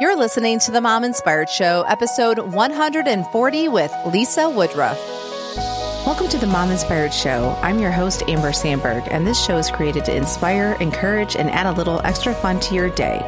You're listening to the Mom Inspired Show, episode 140 with Lisa Woodruff. Welcome to the Mom Inspired Show. I'm your host, Amber Sandberg, and this show is created to inspire, encourage, and add a little extra fun to your day.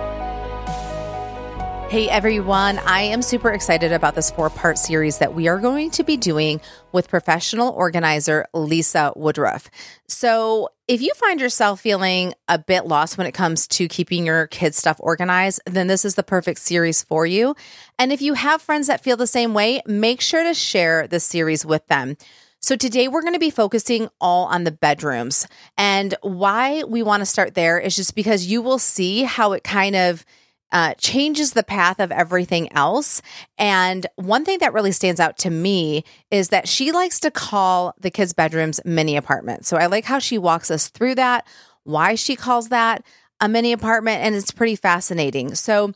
Hey everyone, I am super excited about this four part series that we are going to be doing with professional organizer Lisa Woodruff. So, if you find yourself feeling a bit lost when it comes to keeping your kids' stuff organized, then this is the perfect series for you. And if you have friends that feel the same way, make sure to share this series with them. So, today we're going to be focusing all on the bedrooms. And why we want to start there is just because you will see how it kind of uh, changes the path of everything else. And one thing that really stands out to me is that she likes to call the kids' bedrooms mini apartments. So I like how she walks us through that, why she calls that a mini apartment, and it's pretty fascinating. So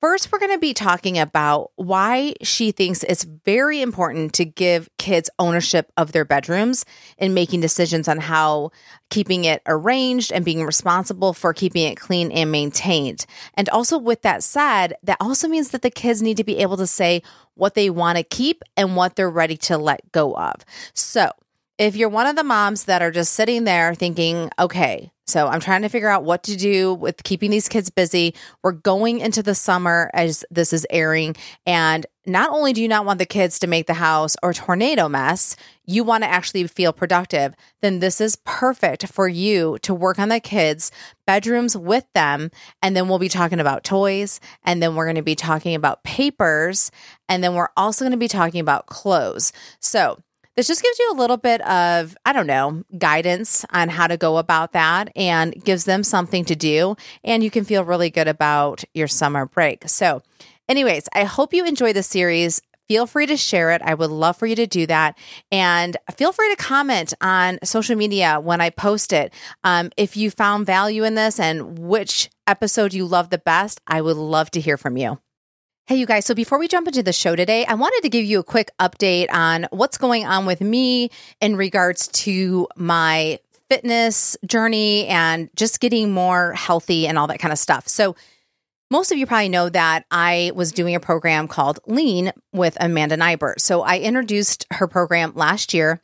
First, we're going to be talking about why she thinks it's very important to give kids ownership of their bedrooms and making decisions on how keeping it arranged and being responsible for keeping it clean and maintained. And also, with that said, that also means that the kids need to be able to say what they want to keep and what they're ready to let go of. So, if you're one of the moms that are just sitting there thinking, okay, so I'm trying to figure out what to do with keeping these kids busy. We're going into the summer as this is airing. And not only do you not want the kids to make the house or tornado mess, you want to actually feel productive, then this is perfect for you to work on the kids' bedrooms with them. And then we'll be talking about toys. And then we're going to be talking about papers. And then we're also going to be talking about clothes. So this just gives you a little bit of, I don't know, guidance on how to go about that and gives them something to do. And you can feel really good about your summer break. So, anyways, I hope you enjoy the series. Feel free to share it. I would love for you to do that. And feel free to comment on social media when I post it. Um, if you found value in this and which episode you love the best, I would love to hear from you. Hey, you guys. So before we jump into the show today, I wanted to give you a quick update on what's going on with me in regards to my fitness journey and just getting more healthy and all that kind of stuff. So, most of you probably know that I was doing a program called Lean with Amanda Nighbert. So, I introduced her program last year.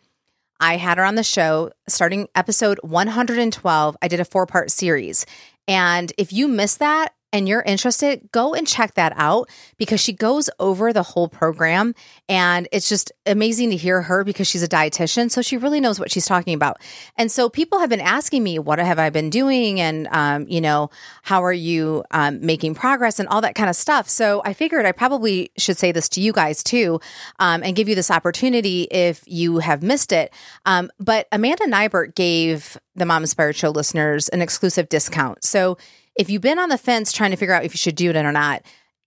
I had her on the show starting episode 112. I did a four part series. And if you missed that, and you're interested, go and check that out because she goes over the whole program. And it's just amazing to hear her because she's a dietitian. So she really knows what she's talking about. And so people have been asking me, what have I been doing? And, um, you know, how are you um, making progress and all that kind of stuff. So I figured I probably should say this to you guys too um, and give you this opportunity if you have missed it. Um, but Amanda Nighbert gave the Mom Inspired Show listeners an exclusive discount. So if you've been on the fence trying to figure out if you should do it or not,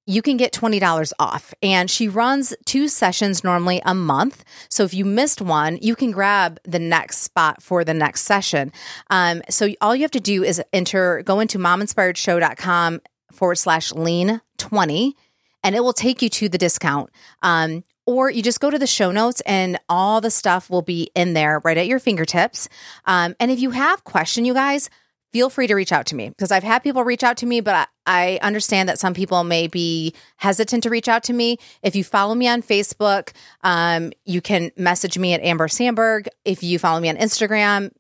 you can get $20 off. And she runs two sessions normally a month. So if you missed one, you can grab the next spot for the next session. Um, so all you have to do is enter, go into mominspiredshow.com forward slash lean 20, and it will take you to the discount. Um, or you just go to the show notes and all the stuff will be in there right at your fingertips. Um, and if you have question, you guys, feel free to reach out to me because I've had people reach out to me, but I understand that some people may be hesitant to reach out to me. If you follow me on Facebook, um, you can message me at Amber Sandberg. If you follow me on Instagram,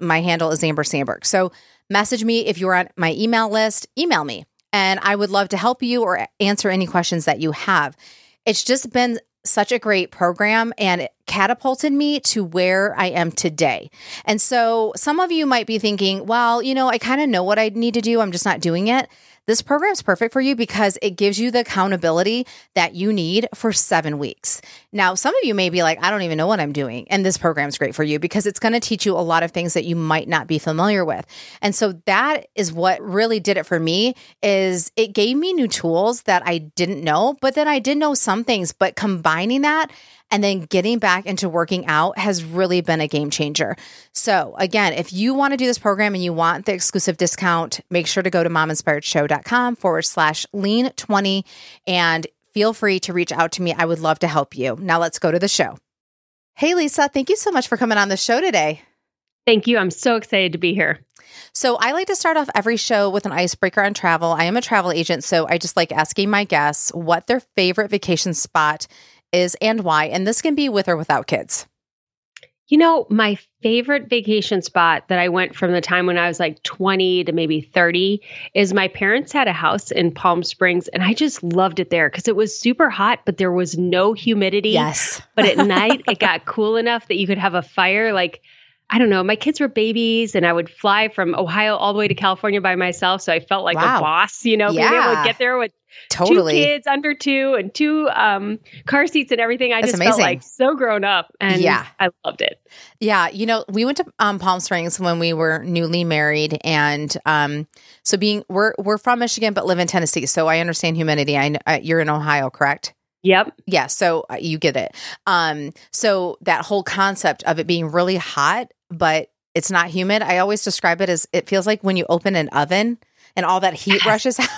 my handle is Amber Sandberg. So message me if you're on my email list, email me, and I would love to help you or answer any questions that you have. It's just been such a great program and it catapulted me to where I am today. And so some of you might be thinking, well, you know, I kind of know what I need to do. I'm just not doing it. This program is perfect for you because it gives you the accountability that you need for seven weeks. Now, some of you may be like, I don't even know what I'm doing. And this program is great for you because it's going to teach you a lot of things that you might not be familiar with. And so that is what really did it for me is it gave me new tools that I didn't know, but then I did know some things, but combining that and then getting back into working out has really been a game changer. So, again, if you want to do this program and you want the exclusive discount, make sure to go to mominspiredshow.com forward slash lean 20 and feel free to reach out to me. I would love to help you. Now, let's go to the show. Hey, Lisa, thank you so much for coming on the show today. Thank you. I'm so excited to be here. So, I like to start off every show with an icebreaker on travel. I am a travel agent, so I just like asking my guests what their favorite vacation spot is and why. And this can be with or without kids. You know, my favorite vacation spot that I went from the time when I was like 20 to maybe 30 is my parents had a house in Palm Springs and I just loved it there because it was super hot, but there was no humidity. Yes. but at night, it got cool enough that you could have a fire. Like, I don't know, my kids were babies and I would fly from Ohio all the way to California by myself. So I felt like Wow. a boss, you know, being able to get there with Totally. two kids under two and two um, car seats and everything. I That's just felt like so grown up and Yeah. I loved it. Yeah, you know, we went to um, Palm Springs when we were newly married, and um, so being we're we're from Michigan but live in Tennessee, so I understand humidity. I uh, you're in Ohio, correct? Yep. Yeah, so uh, you get it. Um, so that whole concept of it being really hot, but it's not humid. I always describe it as it feels like when you open an oven and all that heat rushes out,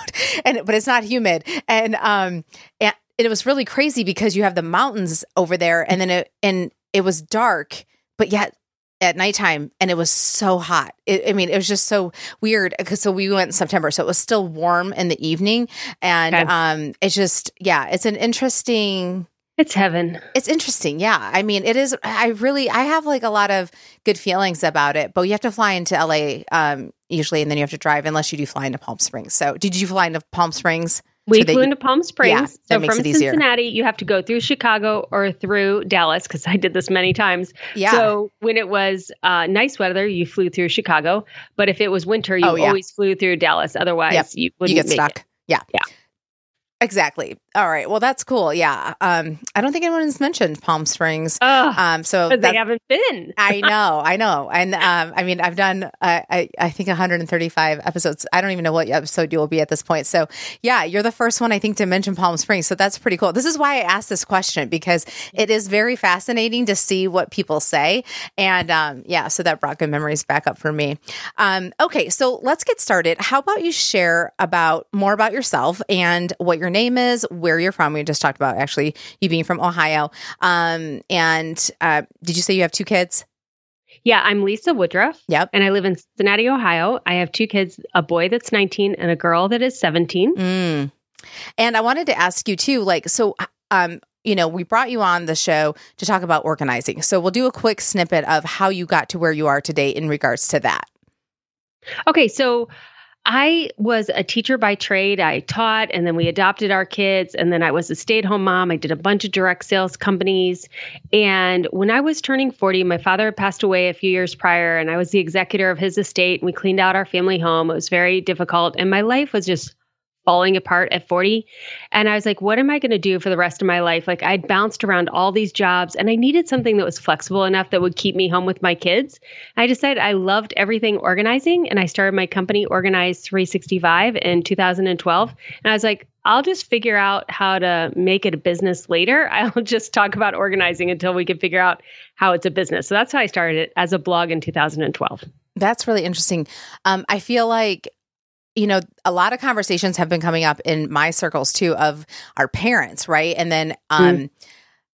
and but it's not humid. And um, and it was really crazy because you have the mountains over there, and then it and it was dark, but yet at nighttime and it was so hot. It, I mean, it was just so weird because so we went in September, so it was still warm in the evening, and Okay. um, it's just yeah, it's an interesting. It's heaven. It's interesting, yeah. I mean, it is. I really, I have like a lot of good feelings about it, but you have to fly into LA um, usually, and then you have to drive unless you do fly into Palm Springs. So, did you fly into Palm Springs? We So flew into Palm Springs. that so makes from it easier. Cincinnati, you have to go through Chicago or through Dallas because I did this many times. Yeah, So when it was uh, nice weather, you flew through Chicago. But if it was winter, you Oh, yeah. always flew through Dallas. Otherwise, Yep. you you wouldn't get stuck. it. Yeah, Yeah. Exactly. All right. Well, that's cool. Yeah. Um, I don't think anyone has mentioned Palm Springs. Oh, Um, so that- they haven't been. I know, I know, and um, I mean, I've done, uh, I, I think 135 episodes. I don't even know what episode you will be at this point. So, yeah, you're the first one I think to mention Palm Springs. So that's pretty cool. This is why I asked this question because it is very fascinating to see what people say, and um, yeah, so that brought good memories back up for me. Um, okay, so let's get started. How about you share about more about yourself and what your name is, where you're from? We just talked about actually you being from Ohio, um, and uh, did you say you have two kids? Yeah, I'm Lisa Woodruff. Yep. And I live in Cincinnati, Ohio. I have two kids, a boy that's 19 and a girl that is 17. Mm. And I wanted to ask you too, like, so, um, you know, we brought you on the show to talk about organizing. So we'll do a quick snippet of how you got to where you are today in regards to that. Okay, so I was a teacher by trade. I taught and then we adopted our kids. And then I was a stay at home mom. I did a bunch of direct sales companies. And when I was turning 40, my father had passed away a few years prior, and I was the executor of his estate. And we cleaned out our family home. It was very difficult. And my life was just falling apart at 40. And I was like, what am I going to do for the rest of my life? Like, I'd bounced around all these jobs and I needed something that was flexible enough that would keep me home with my kids. I decided I loved everything organizing and I started my company Organize 365 in 2012. And I was like, I'll just figure out how to make it a business later. I'll just talk about organizing until we can figure out how it's a business. So that's how I started it as a blog in 2012. That's really interesting. Um, I feel like, you know, a lot of conversations have been coming up in my circles too of our parents, right? And then, um,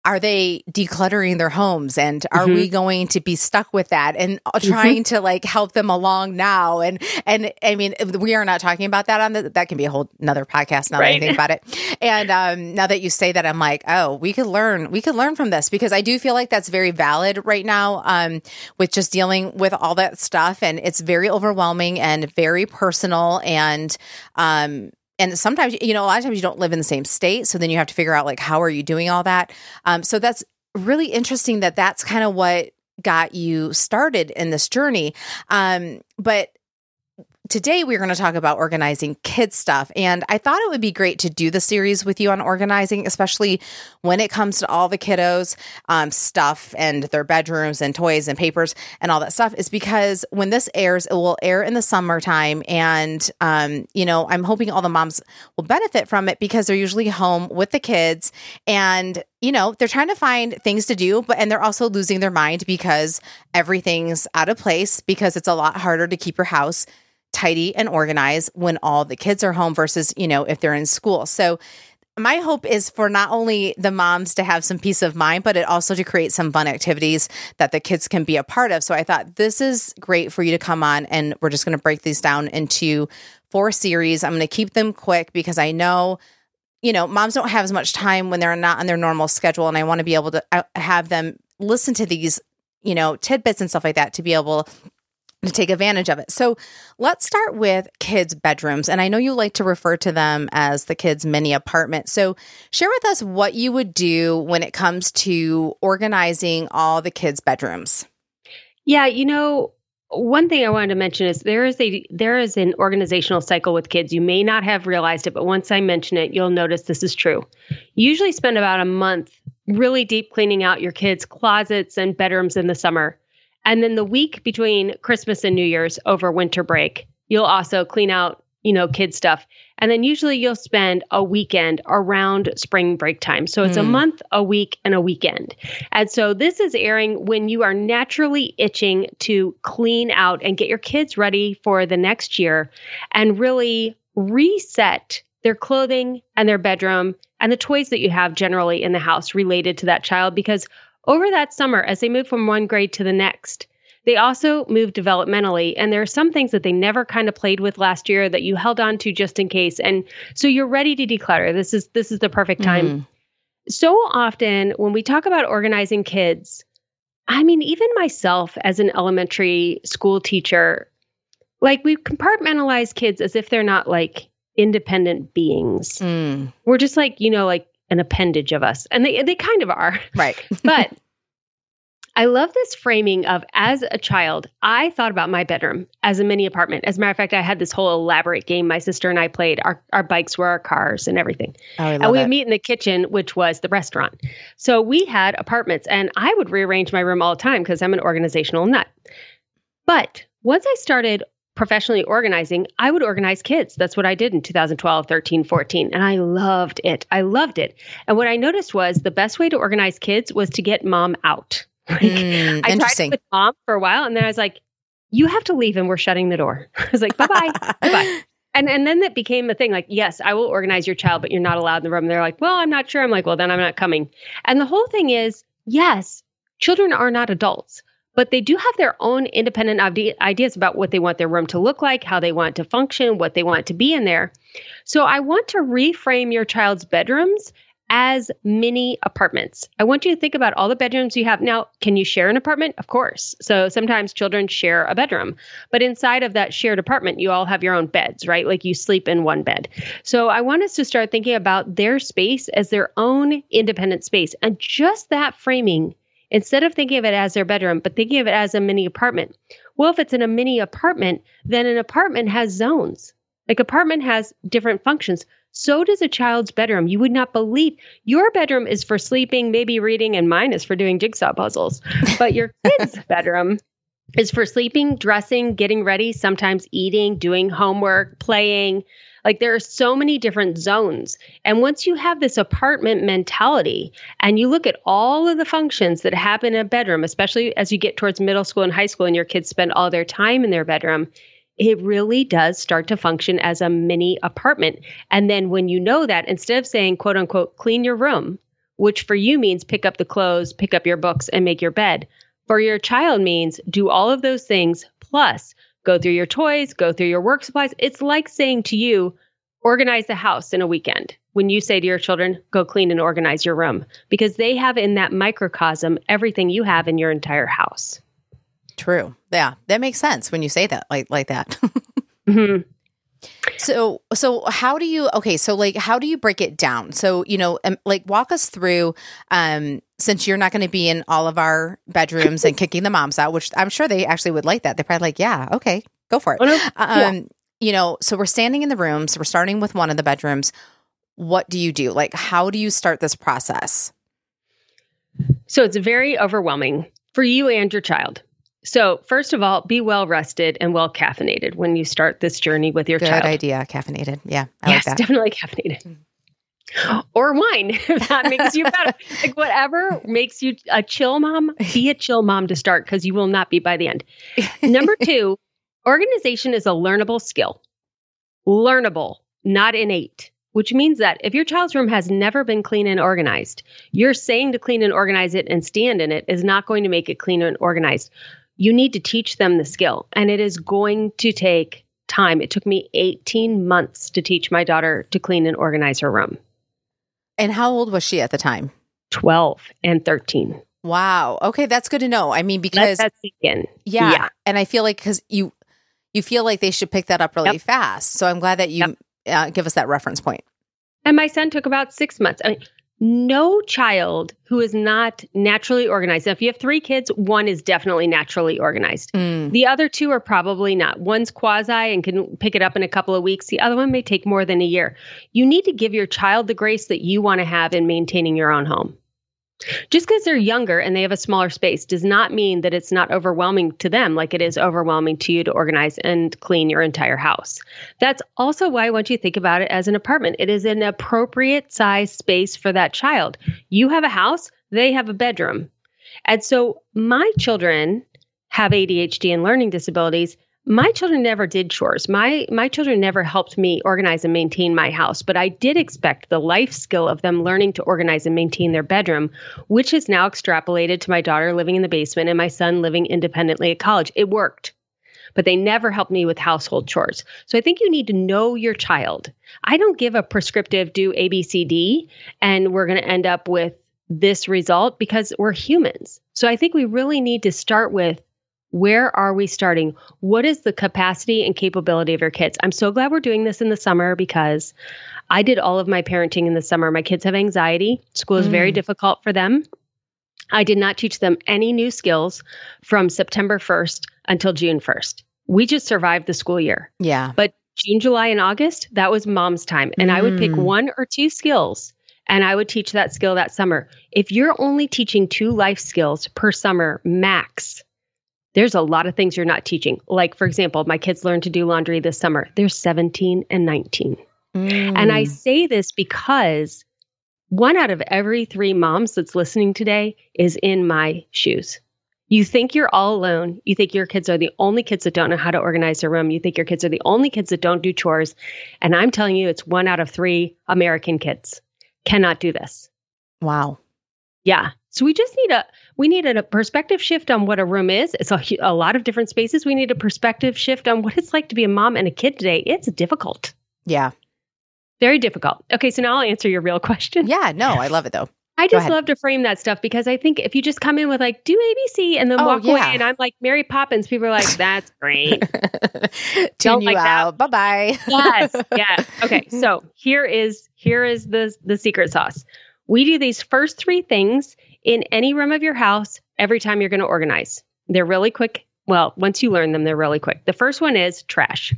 are they decluttering their homes? And are Mhm. we going to be stuck with that and uh, trying to like help them along now? And and i mean we are not talking about that on the that can be a whole another podcast now that i think about it. And um now that you say that i'm like oh we could learn we could learn from this because i do feel like that's very valid right now um with just dealing with all that stuff. And it's very overwhelming and very personal and um and sometimes you know a lot of times you don't live in the same state so then you have to figure out like how are you doing all that? Um, so that's really interesting that that's kind of what got you started in this journey. Um, but today we're going to talk about organizing kids stuff and i thought it would be great to do the series with you on organizing especially when it comes to all the kiddos um, stuff and their bedrooms and toys and papers and all that stuff is because when this airs it will air in the summertime and um, you know i'm hoping all the moms will benefit from it because they're usually home with the kids and you know they're trying to find things to do but and they're also losing their mind because everything's out of place because it's a lot harder to keep your house tidy and organized when all the kids are home versus you know if they're in school so my hope is for not only the moms to have some peace of mind, but it also to create some fun activities that the kids can be a part of. So I thought this is great for you to come on and we're just going to break these down into four series. I'm going to keep them quick because I know you know, moms don't have as much time when they're not on their normal schedule. And I want to be able to uh, have them listen to these, you know, tidbits and stuff like that to be able to take advantage of it. So let's start with kids' bedrooms. And I know you like to refer to them as the kids' mini apartment. So share with us what you would do when it comes to organizing all the kids' bedrooms. Yeah, you know, one thing I wanted to mention is there is a there is an organizational cycle with kids. You may not have realized it, but once I mention it, you'll notice this is true. You usually spend about a month really deep cleaning out your kids' closets and bedrooms in the summer. And then the week between Christmas and New Year's over winter break, you'll also clean out, you know, kid stuff. And then usually you'll spend a weekend around spring break time. So it's mm. a hmm. month, a week, and a weekend. And so this is airing when you are naturally itching to clean out and get your kids ready for the next year and really reset their clothing and their bedroom and the toys that you have generally in the house related to that child. Because over that summer, as they move from one grade to the next, they also move developmentally, and there are some things that they never kind of played with last year that you held on to just in case. And so you're ready to declutter. This is this is the perfect time. Mm. So often when we talk about organizing kids, I mean, even myself as an elementary school teacher, like we compartmentalize kids as if they're not like independent beings. Mm. We're just like, you know, like an appendage of us. And they they kind of are. Right. but I love this framing of as a child, I thought about my bedroom as a mini apartment. As a matter of fact, I had this whole elaborate game my sister and I played. Our, our bikes were our cars and everything. Oh, and we would meet in the kitchen, which was the restaurant. So we had apartments, and I would rearrange my room all the time because I'm an organizational nut. But once I started professionally organizing, I would organize kids. That's what I did in 2012, 13, 14. And I loved it. I loved it. And what I noticed was the best way to organize kids was to get mom out. Like, mm, I tried with mom for a while, and then I was like, "You have to leave, and we're shutting the door." I was like, "Bye bye, bye bye." And and then that became a thing. Like, yes, I will organize your child, but you're not allowed in the room. And they're like, "Well, I'm not sure." I'm like, "Well, then I'm not coming." And the whole thing is, yes, children are not adults but they do have their own independent ideas about what they want their room to look like, how they want to function, what they want to be in there. So I want to reframe your child's bedrooms as mini apartments. I want you to think about all the bedrooms you have. Now, can you share an apartment? Of course. So sometimes children share a bedroom, but inside of that shared apartment, you all have your own beds, right? Like you sleep in one bed. So I want us to start thinking about their space as their own independent space. And just that framing, instead of thinking of it as their bedroom, but thinking of it as a mini apartment. Well, if it's in a mini apartment, then an apartment has zones. Like apartment has different functions. So does a child's bedroom. You would not believe your bedroom is for sleeping, maybe reading, and mine is for doing jigsaw puzzles. But your kid's bedroom is for sleeping, dressing, getting ready, sometimes eating, doing homework, playing. Like there are so many different zones. And once you have this apartment mentality and you look at all of the functions that happen in a bedroom, especially as you get towards middle school and high school and your kids spend all their time in their bedroom, it really does start to function as a mini apartment. And then when you know that, instead of saying, quote unquote, clean your room, which for you means pick up the clothes, pick up your books, and make your bed, for your child means do all of those things plus go through your toys, go through your work supplies. It's like saying to you, organize the house in a weekend. When you say to your children, go clean and organize your room, because they have in that microcosm everything you have in your entire house. True. Yeah, that makes sense when you say that like like that. mm-hmm. So so how do you okay, so like how do you break it down? So, you know, um, like walk us through um since you're not going to be in all of our bedrooms and kicking the moms out, which I'm sure they actually would like that. They're probably like, yeah, okay, go for it. Oh, no. Um yeah. you know, so we're standing in the rooms, we're starting with one of the bedrooms. What do you do? Like how do you start this process? So it's very overwhelming for you and your child. So, first of all, be well rested and well caffeinated when you start this journey with your Good child. Good idea. Caffeinated. Yeah. I yes, like definitely caffeinated. Or wine, if that makes you better. like whatever makes you a chill mom, be a chill mom to start because you will not be by the end. Number two, organization is a learnable skill. Learnable, not innate. which means that if your child's room has never been clean and organized, you're saying to clean and organize it and stand in it is not going to make it clean and organized. You need to teach them the skill, and it is going to take time. It took me 18 months to teach my daughter to clean and organize her room. And how old was she at the time? 12 and 13. Wow. Okay, that's good to know. I mean, because Let that sink in. yeah, Yeah. and I feel like because you you feel like they should pick that up really Yep. fast. So I'm glad that you uh, give us that reference point. And my son took about six months. I mean, no child who is not naturally organized. Now, if you have three kids, one is definitely naturally organized. Mm. The other two are probably not. One's quasi and can pick it up in a couple of weeks. The other one may take more than a year. You need to give your child the grace that you want to have in maintaining your own home. Just because they're younger and they have a smaller space does not mean that it's not overwhelming to them like it is overwhelming to you to organize and clean your entire house. That's also why I want you to think about it as an apartment. It is an appropriate size space for that child. You have a house, they have a bedroom. And so my children have ADHD and learning disabilities. My children never did chores. My my children never helped me organize and maintain my house, but I did expect the life skill of them learning to organize and maintain their bedroom, which is now extrapolated to my daughter living in the basement and my son living independently at college. It worked. But they never helped me with household chores. So I think you need to know your child. I don't give a prescriptive do ABCD and we're going to end up with this result because we're humans. So I think we really need to start with where are we starting? What is the capacity and capability of your kids? I'm so glad we're doing this in the summer because I did all of my parenting in the summer. My kids have anxiety. School is very difficult for them. I did not teach them any new skills from September 1st until June 1st. We just survived the school year. Yeah. But June, July, and August, that was mom's time. And I would pick Mm. one or two skills and I would teach that skill that summer. If you're only teaching two life skills per summer max, there's a lot of things you're not teaching. Like, for example, my kids learned to do laundry this summer. They're 17 and 19. And I Mm. say this because one out of every three moms that's listening today is in my shoes. You think you're all alone. You think your kids are the only kids that don't know how to organize their room. You think your kids are the only kids that don't do chores. And I'm telling you, it's one out of three American kids cannot do this. wow. Yeah. So we just need a we need a perspective shift on what a room is. It's a, a lot of different spaces. We need a perspective shift on what it's like to be a mom and a kid today. It's difficult. Yeah. Very difficult. Okay, so now I'll answer your real question. Yeah. No, I love it though. I just love to frame that stuff because I think if you just come in with like do ABC and then Oh, walk away and I'm like Mary Poppins, people are like, that's great. Tune Don't you like out. Bye bye. yes, Yeah. Okay, so here is here is the the secret sauce. We do these first three things in any room of your house every time you're going to organize. They're really quick. Well, once you learn them, they're really quick. The first one is trash.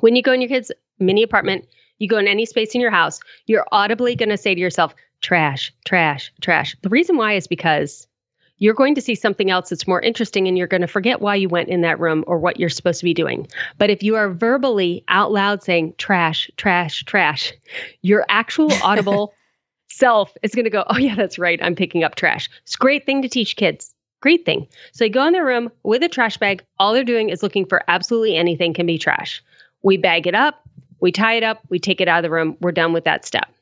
When you go in your kid's mini apartment, you go in any space in your house, you're audibly going to say to yourself, trash, trash, trash. The reason why is because you're going to see something else that's more interesting and you're going to forget why you went in that room or what you're supposed to be doing. But if you are verbally out loud saying trash, trash, trash, your actual audible self is going to go, oh, yeah, that's right. I'm picking up trash. It's a great thing to teach kids. Great thing. So they go in their room with a trash bag. All they're doing is looking for absolutely anything can be trash. We bag it up, we tie it up, we take it out of the room. We're done with that step.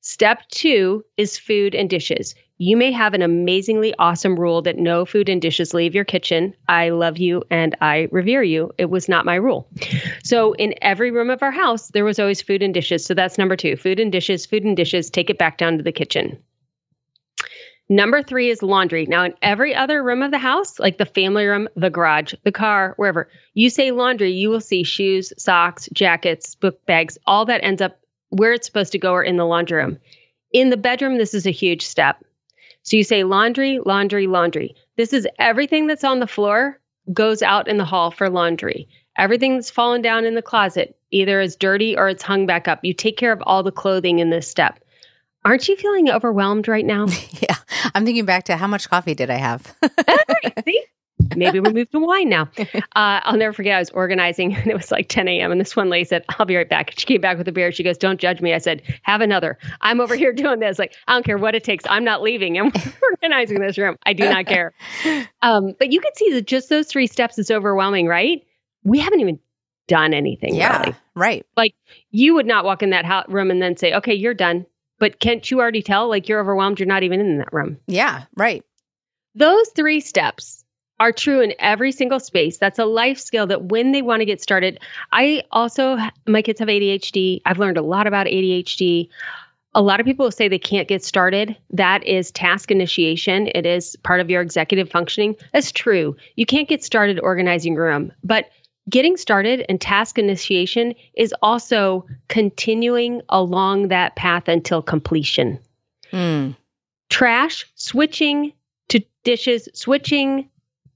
Step two is food and dishes. You may have an amazingly awesome rule that no food and dishes leave your kitchen. I love you and I revere you. It was not my rule. So, in every room of our house, there was always food and dishes. So, that's number two food and dishes, food and dishes, take it back down to the kitchen. Number three is laundry. Now, in every other room of the house, like the family room, the garage, the car, wherever, you say laundry, you will see shoes, socks, jackets, book bags, all that ends up where it's supposed to go or in the laundry room. In the bedroom, this is a huge step. So you say laundry, laundry, laundry. This is everything that's on the floor goes out in the hall for laundry. Everything that's fallen down in the closet either is dirty or it's hung back up. You take care of all the clothing in this step. Aren't you feeling overwhelmed right now? Yeah. I'm thinking back to how much coffee did I have? See? Maybe we move to wine now. Uh, I'll never forget. I was organizing and it was like 10 a.m. And this one lady said, I'll be right back. She came back with a beer. She goes, Don't judge me. I said, Have another. I'm over here doing this. Like, I don't care what it takes. I'm not leaving. I'm organizing this room. I do not care. Um, but you can see that just those three steps is overwhelming, right? We haven't even done anything. Yeah. Really. Right. Like you would not walk in that ho- room and then say, okay, you're done. But can't you already tell? Like you're overwhelmed. You're not even in that room. Yeah. Right. Those three steps are true in every single space. That's a life skill that when they want to get started, I also, my kids have ADHD. I've learned a lot about ADHD. A lot of people say they can't get started. That is task initiation. It is part of your executive functioning. That's true. You can't get started organizing your room, but getting started and task initiation is also continuing along that path until completion. Mm. Trash, switching to dishes, switching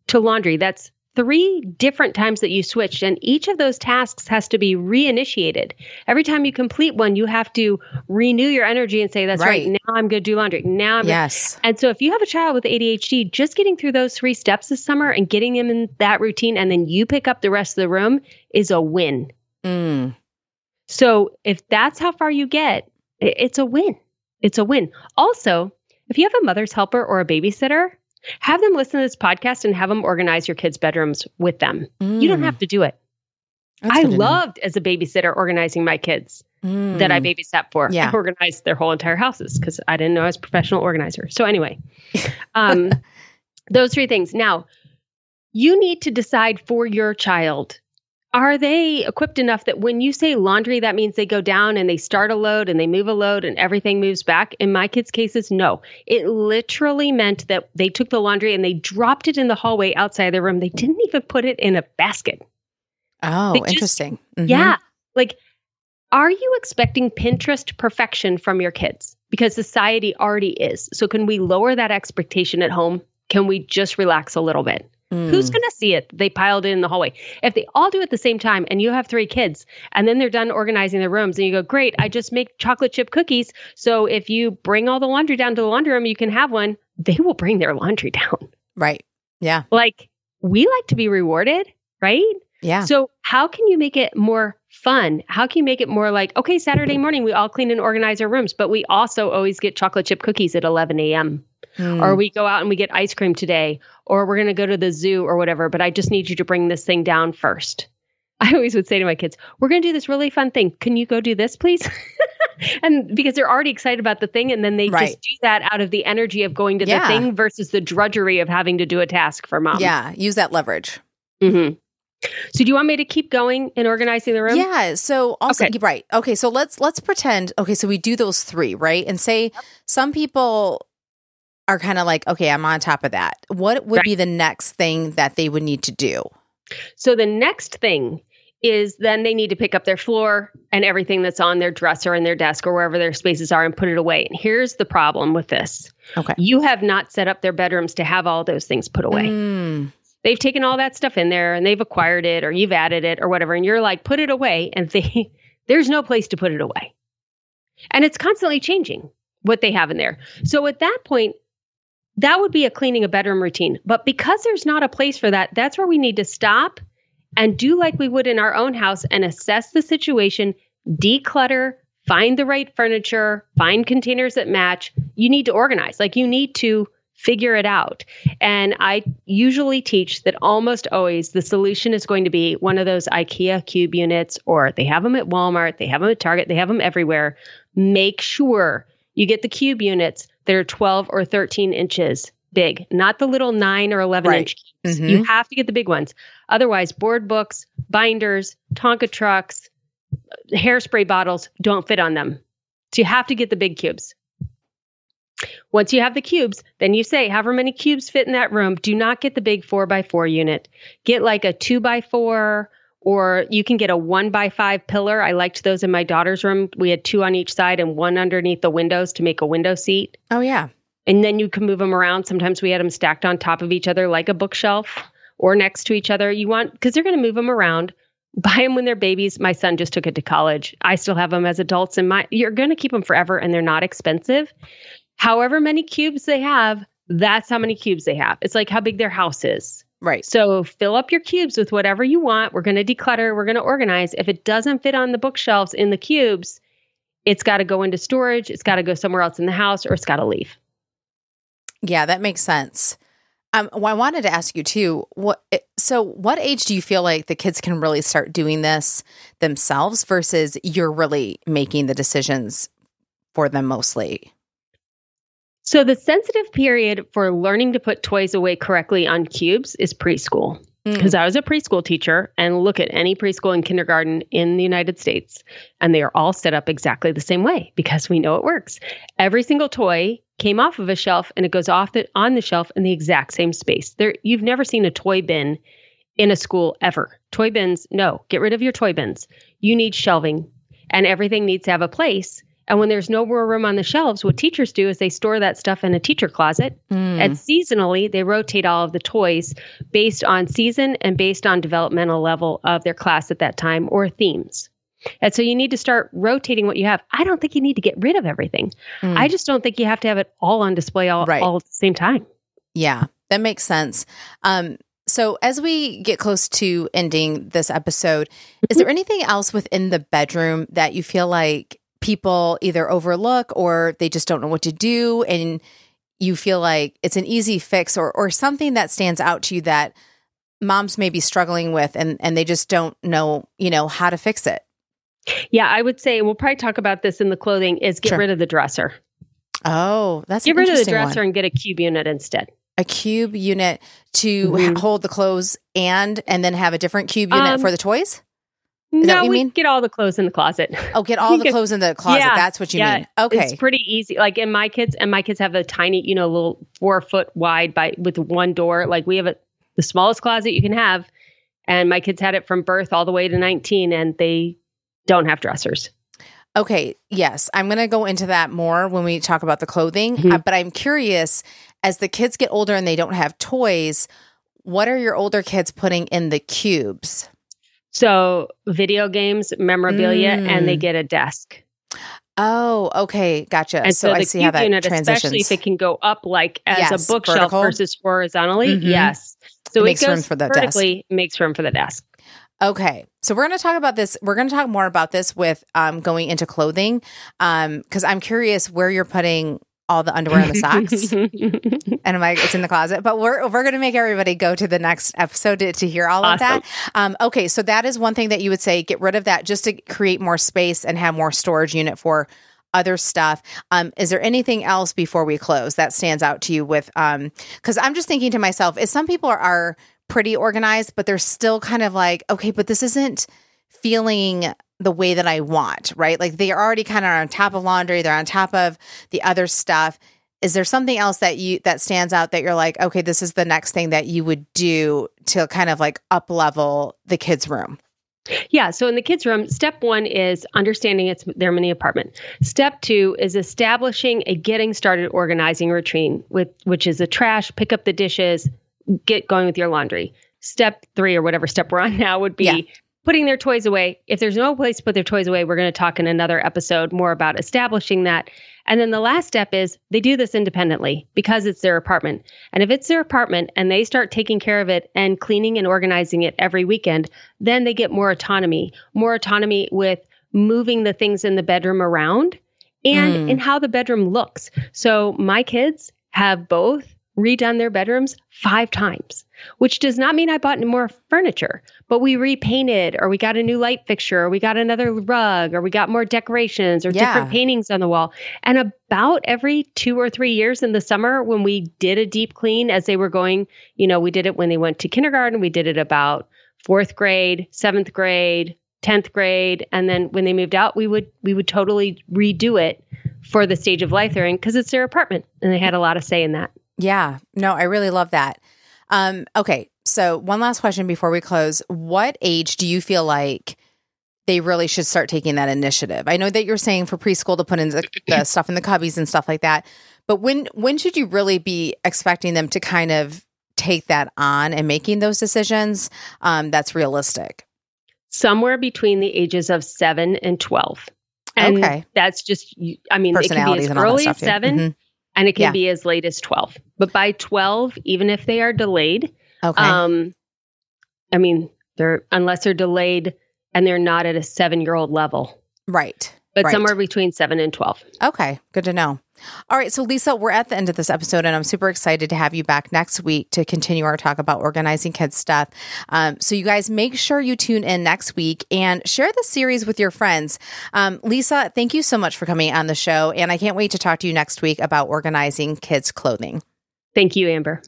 to laundry. That's three different times that you switched, and each of those tasks has to be reinitiated. Every time you complete one, you have to renew your energy and say, That's right, Right. now I'm going to do laundry. Now I'm gonna-" Yes. And so, if you have a child with ADHD, just getting through those three steps this summer and getting them in that routine, and then you pick up the rest of the room is a win. Mm. So, if that's how far you get, it's a win. It's a win. Also, if you have a mother's helper or a babysitter, have them listen to this podcast and have them organize your kids' bedrooms with them. You don't Mm. have to do it. That's I loved as a babysitter organizing my kids that I Mm. babysat for. Yeah. I organized their whole entire houses because I didn't know I was a professional organizer. So anyway, um, those three things. Now, you need to decide for your child. Are they equipped enough that when you say laundry, that means they go down and they start a load and they move a load and everything moves back? In my kids' cases, no. It literally meant that they took the laundry and they dropped it in the hallway outside their room. They didn't even put it in a basket. Oh, just- interesting. Mhm. Yeah. Like, are you expecting Pinterest perfection from your kids? Because society already is. So, can we lower that expectation at home? Can we just relax a little bit? Mm. Who's going to see it? They piled it in the hallway. If they all do it at the same time and you have three kids and then they're done organizing their rooms and you go, Great, I just make chocolate chip cookies. So, if you bring all the laundry down to the laundry room, you can have one. They will bring their laundry down. right? Yeah. Like, we like to be rewarded, right? Yeah. So, how can you make it more fun? How can you make it more like, okay, Saturday morning, we all clean and organize our rooms, but we also always get chocolate chip cookies at 11 a.m. Mm. Or we go out and we get ice cream today, or we're going to go to the zoo or whatever, but I just need you to bring this thing down first. I always would say to my kids, we're going to do this really fun thing. Can you go do this, please? and because they're already excited about the thing, and then they Right. just do that out of the energy of going to Yeah. the thing versus the drudgery of having to do a task for mom. yeah. Use that leverage. Mm-hmm. So, do you want me to keep going in organizing the room? Yeah. So also Okay. right. Okay. So let's let's pretend. Okay. So we do those three, right? And say some people are kind of like, okay, I'm on top of that. What would Right. be the next thing that they would need to do? So the next thing is then they need to pick up their floor and everything that's on their dresser and their desk or wherever their spaces are and put it away. And here's the problem with this. Okay. You have not set up their bedrooms to have all those things put away. Mm, They've taken all that stuff in there and they've acquired it or you've added it or whatever and you're like put it away and they there's no place to put it away. And it's constantly changing what they have in there. So at that point that would be a cleaning a bedroom routine. But because there's not a place for that, that's where we need to stop and do like we would in our own house and assess the situation, declutter, find the right furniture, find containers that match. You need to organize. Like you need to figure it out. And I usually teach that almost always the solution is going to be one of those IKEA cube units, or they have them at Walmart, they have them at Target, they have them everywhere. Make sure you get the cube units that are 12 or 13 inches big, not the little 9 or 11 Right. inch cubes. Mhm. You have to get the big ones. Otherwise, board books, binders, Tonka trucks, hairspray bottles don't fit on them. So you have to get the big cubes. Once you have the cubes, then you say, however many cubes fit in that room, do not get the big four by four unit. Get like a two by four, or you can get a one by five pillar. I liked those in my daughter's room. We had two on each side and one underneath the windows to make a window seat. oh yeah. And then you can move them around. Sometimes we had them stacked on top of each other like a bookshelf or next to each other. You want, because they're going to move them around. Buy them when they're babies. My son just took it to college. I still have them as adults, and my you're going to keep them forever, and they're not expensive. However many cubes they have, that's how many cubes they have. It's like how big their house is. Right. So fill up your cubes with whatever you want. We're going to declutter. We're going to organize. If it doesn't fit on the bookshelves in the cubes, it's got to go into storage. It's got to go somewhere else in the house, or it's got to leave. Yeah, that makes sense. Um, well, I wanted to ask you too. What so? What age do you feel like the kids can really start doing this themselves versus you're really making the decisions for them mostly? So the sensitive period for learning to put toys away correctly on cubes is preschool. Because mm. I was a preschool teacher and look at any preschool and kindergarten in the United States, and they are all set up exactly the same way because we know it works. Every single toy came off of a shelf and it goes off the, on the shelf in the exact same space. There, you've never seen a toy bin in a school ever. Toy bins, no, get rid of your toy bins. You need shelving, and everything needs to have a place and when there's no more room on the shelves, what teachers do is they store that stuff in a teacher closet. Mm. And seasonally, they rotate all of the toys based on season and based on developmental level of their class at that time or themes. And so you need to start rotating what you have. I don't think you need to get rid of everything. Mm. I just don't think you have to have it all on display all, right. all at the same time. Yeah, that makes sense. Um, so, as we get close to ending this episode, is there anything else within the bedroom that you feel like people either overlook or they just don't know what to do and you feel like it's an easy fix or or something that stands out to you that moms may be struggling with and and they just don't know, you know, how to fix it. Yeah, I would say we'll probably talk about this in the clothing is get sure. rid of the dresser. Oh, that's get rid of the dresser one. and get a cube unit instead. A cube unit to mm-hmm. hold the clothes and and then have a different cube unit um, for the toys. Is no, we get all the clothes in the closet. Oh, get all the clothes in the closet. Yeah, That's what you yeah, mean. Okay, it's pretty easy. Like in my kids, and my kids have a tiny, you know, little four foot wide by with one door. Like we have a the smallest closet you can have, and my kids had it from birth all the way to nineteen, and they don't have dressers. Okay, yes, I'm going to go into that more when we talk about the clothing. Mm-hmm. Uh, but I'm curious, as the kids get older and they don't have toys, what are your older kids putting in the cubes? So video games, memorabilia, mm. and they mm. get a desk. Oh, okay, gotcha. And so, so I see how that unit, transitions. Especially if it can go up like as yes, a bookshelf vertical. versus horizontally. Mm-hmm. Yes. So it, makes it room for the vertically, desk. makes room for the desk. Okay, so we're going to talk about this. We're going to talk more about this with um, going into clothing, because um, I'm curious where you're putting all the underwear and the socks. and I'm like, it's in the closet. But we're we're gonna make everybody go to the next episode to, to hear all awesome. of that. Um, okay, so that is one thing that you would say, get rid of that just to create more space and have more storage unit for other stuff. Um, is there anything else before we close that stands out to you with um because I'm just thinking to myself, is some people are, are pretty organized, but they're still kind of like, okay, but this isn't feeling the way that I want, right? Like they are already kind of on top of laundry, they're on top of the other stuff. Is there something else that you that stands out that you're like, okay, this is the next thing that you would do to kind of like up level the kids' room? Yeah. So in the kids' room, step one is understanding it's their mini apartment. Step two is establishing a getting started organizing routine with which is a trash, pick up the dishes, get going with your laundry. Step three or whatever step we're on now would be yeah putting their toys away. If there's no place to put their toys away, we're going to talk in another episode more about establishing that. And then the last step is they do this independently because it's their apartment. And if it's their apartment and they start taking care of it and cleaning and organizing it every weekend, then they get more autonomy, more autonomy with moving the things in the bedroom around and mm. in how the bedroom looks. So my kids have both redone their bedrooms five times, which does not mean I bought more furniture, but we repainted or we got a new light fixture or we got another rug or we got more decorations or yeah. different paintings on the wall. And about every two or three years in the summer, when we did a deep clean as they were going, you know, we did it when they went to kindergarten, we did it about fourth grade, seventh grade, 10th grade and then when they moved out we would we would totally redo it for the stage of life they're in because it's their apartment and they had a lot of say in that yeah. No, I really love that. Um, okay. So, one last question before we close. What age do you feel like they really should start taking that initiative? I know that you're saying for preschool to put in the, the stuff in the cubbies and stuff like that, but when when should you really be expecting them to kind of take that on and making those decisions um, that's realistic? Somewhere between the ages of seven and twelve. And okay. that's just, I mean, it can be as early as 7 mm-hmm and it can yeah. be as late as 12 but by 12 even if they are delayed okay um i mean they're unless they're delayed and they're not at a seven year old level right but right. somewhere between seven and 12. Okay, good to know. All right, so Lisa, we're at the end of this episode, and I'm super excited to have you back next week to continue our talk about organizing kids' stuff. Um, so, you guys make sure you tune in next week and share the series with your friends. Um, Lisa, thank you so much for coming on the show, and I can't wait to talk to you next week about organizing kids' clothing. Thank you, Amber.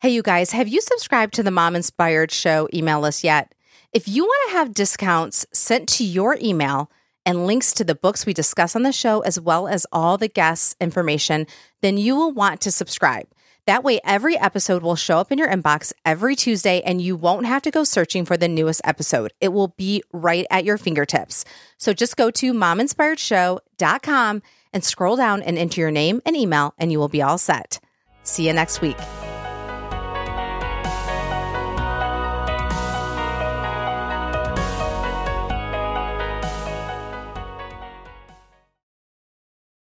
Hey, you guys, have you subscribed to the Mom Inspired Show email list yet? If you want to have discounts sent to your email, and links to the books we discuss on the show, as well as all the guests' information, then you will want to subscribe. That way, every episode will show up in your inbox every Tuesday, and you won't have to go searching for the newest episode. It will be right at your fingertips. So just go to mominspiredshow.com and scroll down and enter your name and email, and you will be all set. See you next week.